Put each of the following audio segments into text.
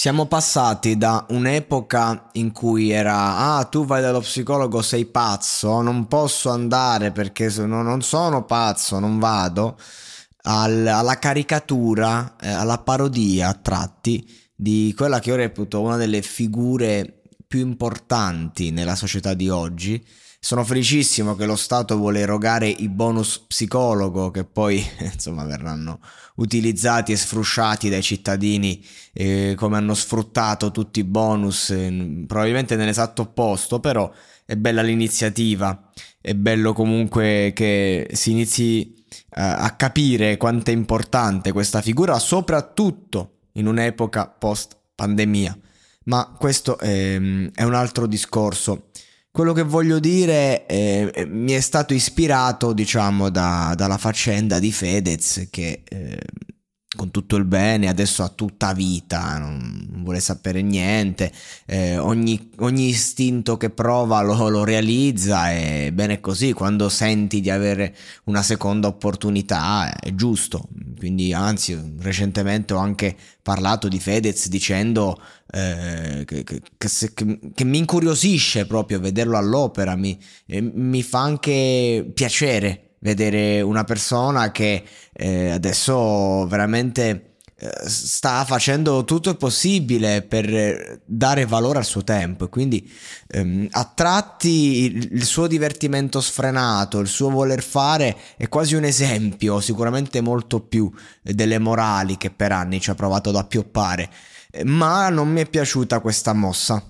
Siamo passati da un'epoca in cui era ah tu vai dallo psicologo sei pazzo, non posso andare perché non sono pazzo, non vado, al, alla caricatura, eh, alla parodia a tratti di quella che io reputo una delle figure più importanti nella società di oggi, sono felicissimo che lo Stato vuole erogare i bonus psicologo che poi insomma verranno utilizzati e sfrusciati dai cittadini eh, come hanno sfruttato tutti i bonus, eh, probabilmente nell'esatto opposto, però è bella l'iniziativa, è bello comunque che si inizi eh, a capire quanto è importante questa figura, soprattutto in un'epoca post pandemia. Ma questo è, è un altro discorso. Quello che voglio dire eh, mi è stato ispirato, diciamo, da, dalla faccenda di Fedez che eh, con tutto il bene, adesso ha tutta vita, non vuole sapere niente, eh, ogni, ogni, istinto che prova lo, lo realizza e bene così, quando senti di avere una seconda opportunità è giusto, quindi anzi recentemente ho anche parlato di Fedez dicendo eh, che, che, che, che, mi incuriosisce proprio vederlo all'opera, mi, eh, mi fa anche piacere vedere una persona che eh, adesso veramente eh, sta facendo tutto il possibile per dare valore al suo tempo. E quindi ehm, a tratti il, suo divertimento sfrenato, il suo voler fare è quasi un esempio, sicuramente molto più delle morali che per anni ci ha provato ad appioppare, ma non mi è piaciuta questa mossa,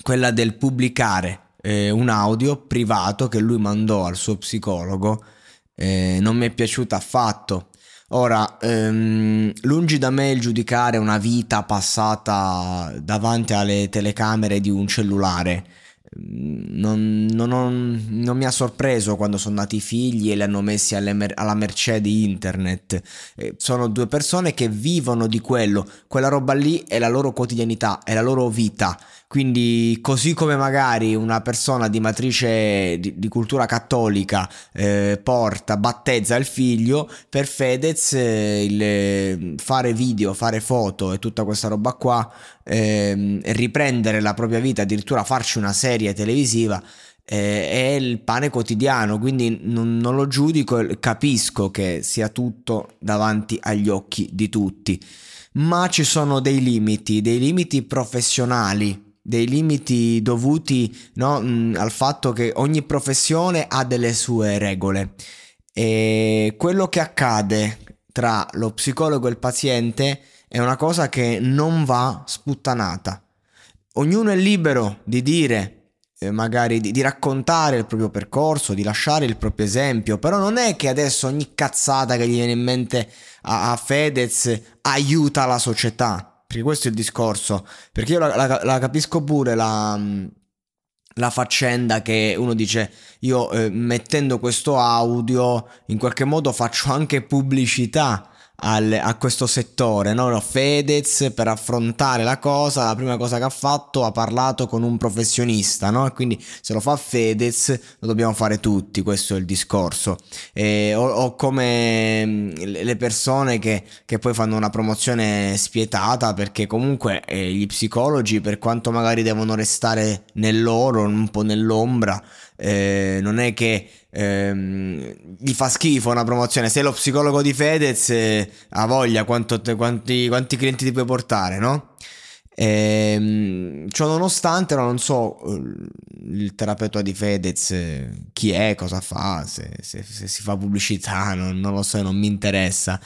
quella del pubblicare eh, un audio privato che lui mandò al suo psicologo, eh, non mi è piaciuto affatto. Ora, ehm, lungi da me il giudicare una vita passata davanti alle telecamere di un cellulare. Non, non, non, non, mi ha sorpreso quando sono nati i figli e li hanno messi mer- alla mercé di internet. Eh, sono due persone che vivono di quello, quella roba lì è la loro quotidianità, è la loro vita. Quindi, così come magari una persona di matrice di, di cultura cattolica eh, porta, battezza il figlio, per Fedez eh, il fare video, fare foto e tutta questa roba qua, eh, riprendere la propria vita, addirittura farci una serie televisiva eh, è il pane quotidiano, quindi non, non, lo giudico, capisco che sia tutto davanti agli occhi di tutti, ma ci sono dei limiti, dei limiti professionali dei limiti dovuti no, mh, al fatto che ogni professione ha delle sue regole e quello che accade tra lo psicologo e il paziente è una cosa che non va sputtanata. Ognuno è libero di dire, magari di, di, raccontare il proprio percorso, di lasciare il proprio esempio, però non è che adesso ogni cazzata che gli viene in mente a, a Fedez aiuta la società perché questo è il discorso. Perché io la, la, la capisco pure la, la, faccenda che uno dice io eh, mettendo questo audio in qualche modo faccio anche pubblicità al, a questo settore, no? Fedez per affrontare la cosa, la prima cosa che ha fatto ha parlato con un professionista, no? E quindi se lo fa Fedez lo dobbiamo fare tutti, questo è il discorso. E, o, o, come mm, le persone che, che, poi fanno una promozione spietata perché comunque eh, gli psicologi per quanto magari devono restare nell'oro, un po' nell'ombra, eh, non è che ehm, gli fa schifo una promozione. Sei lo psicologo di Fedez, eh, ha voglia quanto, quanti, quanti, clienti ti puoi portare, no? Ehm, ciò nonostante, non so eh, il terapeuta di Fedez eh, chi è, cosa fa, se, se, se si fa pubblicità, non, non, lo so, non mi interessa.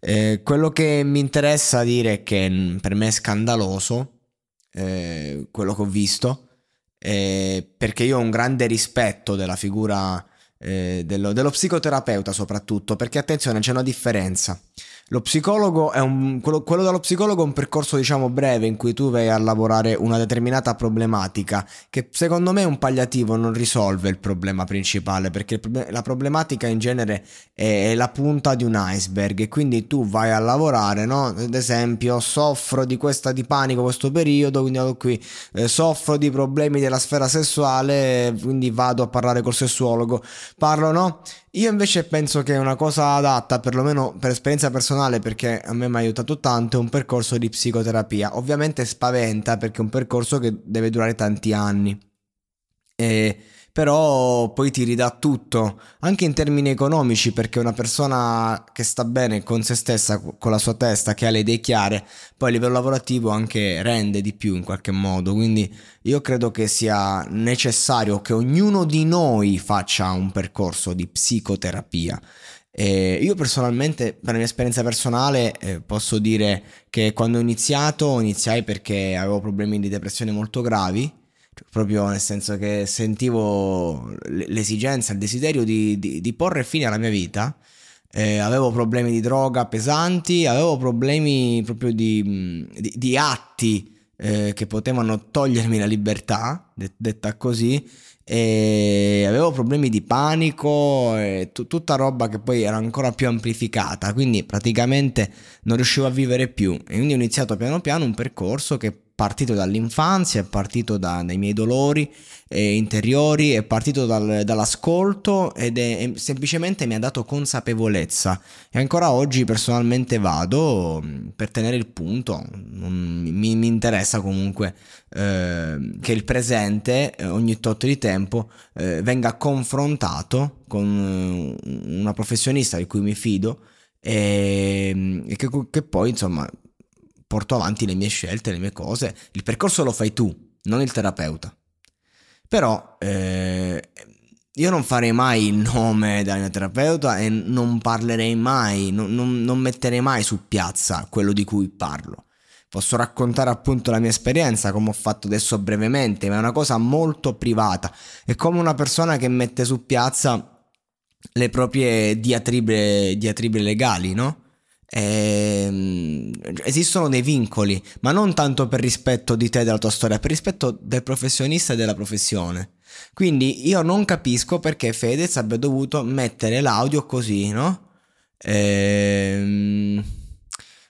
Eh, quello che mi interessa dire è che mm, per me è scandaloso eh, quello che ho visto, eh, perché io ho un grande rispetto della figura eh, dello, dello, psicoterapeuta soprattutto, perché attenzione c'è una differenza. Lo psicologo è un, quello, quello dello psicologo è un percorso diciamo breve in cui tu vai a lavorare una determinata problematica che secondo me è un palliativo, non risolve il problema principale perché la problematica in genere è, è la punta di un iceberg e quindi tu vai a lavorare, no? Ad esempio soffro di questa di panico questo periodo, quindi vado qui, eh, soffro di problemi della sfera sessuale, quindi vado a parlare col sessuologo, parlo no? Io invece penso che una cosa adatta, perlomeno per esperienza personale, perché a me mi ha aiutato tanto, è un percorso di psicoterapia. Ovviamente spaventa perché è un percorso che deve durare tanti anni. E però poi ti ridà tutto, anche in termini economici, perché una persona che sta bene con se stessa, con la sua testa, che ha le idee chiare, poi a livello lavorativo anche rende di più in qualche modo. Quindi io credo che sia necessario che ognuno di noi faccia un percorso di psicoterapia. Eh, io personalmente, per la mia esperienza personale, eh, posso dire che quando ho iniziato, iniziai perché avevo problemi di depressione molto gravi proprio nel senso che sentivo l'esigenza, il desiderio di, di, di porre fine alla mia vita. Eh, avevo problemi di droga pesanti, avevo problemi proprio di, di, atti eh, che potevano togliermi la libertà, det- detta così, e avevo problemi di panico e t- tutta roba che poi era ancora più amplificata, quindi praticamente non riuscivo a vivere più. E quindi ho iniziato piano piano un percorso che partito dall'infanzia, è partito da, dai miei dolori eh, interiori, è partito dal, dall'ascolto ed è, è, semplicemente mi ha dato consapevolezza. E ancora oggi personalmente vado mm, per tenere il punto, mi, mi, interessa comunque eh, che il presente eh, ogni tot di tempo eh, venga confrontato con eh, una professionista di cui mi fido e, mm, e che, che poi insomma porto avanti le mie scelte, le mie cose. Il percorso lo fai tu, non il terapeuta. Però eh, io non farei mai il nome della mia terapeuta e non parlerei mai, non, non, non metterei mai su piazza quello di cui parlo. Posso raccontare appunto la mia esperienza, come ho fatto adesso brevemente, ma è una cosa molto privata. È come una persona che mette su piazza le proprie diatribe, diatribe legali, no? Eh, esistono dei vincoli, ma non tanto per rispetto di te e della tua storia, per rispetto del professionista e della professione. Quindi io non capisco perché Fedez abbia dovuto mettere l'audio così, no? Eh,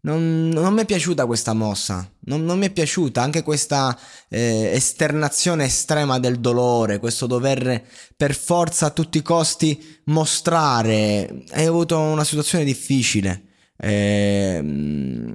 non, non, mi è piaciuta questa mossa, non, non mi è piaciuta anche questa eh, esternazione estrema del dolore, questo dover per forza a tutti i costi mostrare. Hai avuto una situazione difficile. Eh,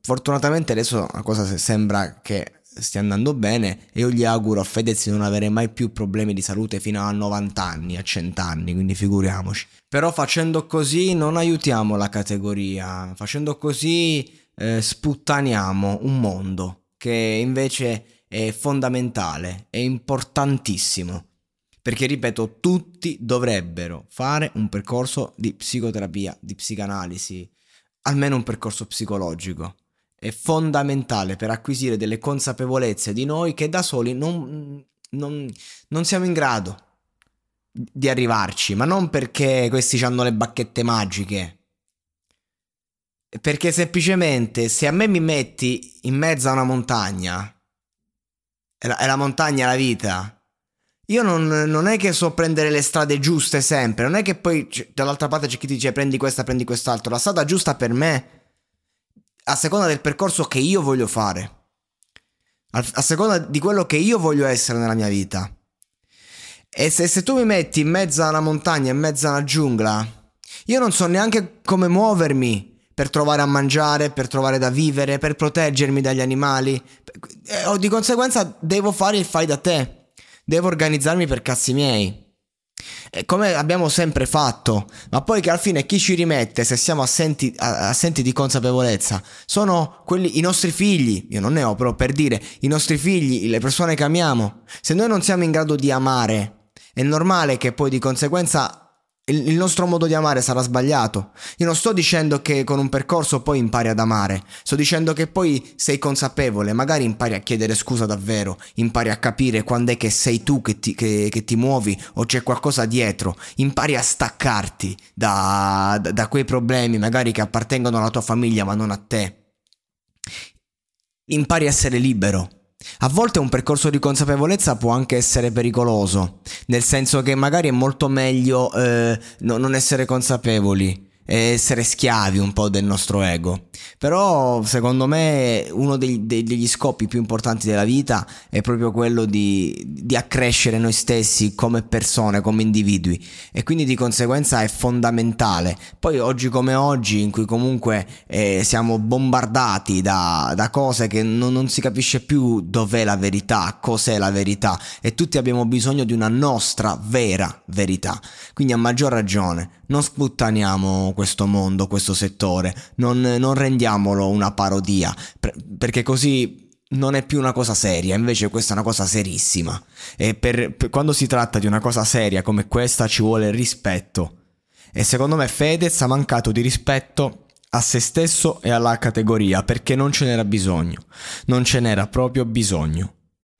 fortunatamente adesso la cosa sembra che stia andando bene e io gli auguro a Fedez di non avere mai più problemi di salute fino a 90 anni, a 100 anni, quindi figuriamoci. Però facendo così non aiutiamo la categoria, facendo così eh, sputtaniamo un mondo che invece è fondamentale, è importantissimo. Perché ripeto, tutti dovrebbero fare un percorso di psicoterapia, di psicanalisi, almeno un percorso psicologico. È fondamentale per acquisire delle consapevolezze di noi che da soli non, non, non siamo in grado di arrivarci, ma non perché questi hanno le bacchette magiche. Perché semplicemente se a me mi metti in mezzo a una montagna, e la, e la montagna è la vita, Io non, non, è che so prendere le strade giuste sempre, non è che poi dall'altra parte c'è chi ti dice prendi questa, prendi quest'altro. La strada giusta per me, a seconda del percorso che io voglio fare, a, a seconda di quello che io voglio essere nella mia vita. E se, se tu mi metti in mezzo a una montagna, in mezzo a una giungla, io non so neanche come muovermi per trovare a mangiare, per trovare da vivere, per proteggermi dagli animali. E di conseguenza devo fare il fai da te devo organizzarmi per cazzi miei. Come abbiamo sempre fatto, ma poi che alla fine chi ci rimette se siamo assenti, assenti di consapevolezza sono quelli, i nostri figli. Io non ne ho, però per dire, i nostri figli, le persone che amiamo. Se noi non siamo in grado di amare, è normale che poi di conseguenza il, nostro modo di amare sarà sbagliato. Io non sto dicendo che con un percorso poi impari ad amare, sto dicendo che poi sei consapevole, magari impari a chiedere scusa davvero, impari a capire quando è che sei tu che ti, che, che ti muovi o c'è qualcosa dietro, impari a staccarti da, da, da quei problemi magari che appartengono alla tua famiglia ma non a te. Impari a essere libero. A volte un percorso di consapevolezza può anche essere pericoloso, nel senso che magari è molto meglio eh, no, non essere consapevoli e essere schiavi un po' del nostro ego. Però secondo me uno dei, dei, degli scopi più importanti della vita è proprio quello di, di, accrescere noi stessi come persone, come individui e quindi di conseguenza è fondamentale. Poi oggi come oggi in cui comunque eh, siamo bombardati da, da cose che non, non si capisce più dov'è la verità, cos'è la verità e tutti abbiamo bisogno di una nostra vera verità. Quindi a maggior ragione non sputtaniamo questo mondo, questo settore, non, non rendiamolo una parodia, perché così non è più una cosa seria, invece questa è una cosa serissima. E per, per, quando si tratta di una cosa seria come questa ci vuole rispetto. E secondo me Fedez ha mancato di rispetto a se stesso e alla categoria perché non ce n'era bisogno. Non ce n'era proprio bisogno.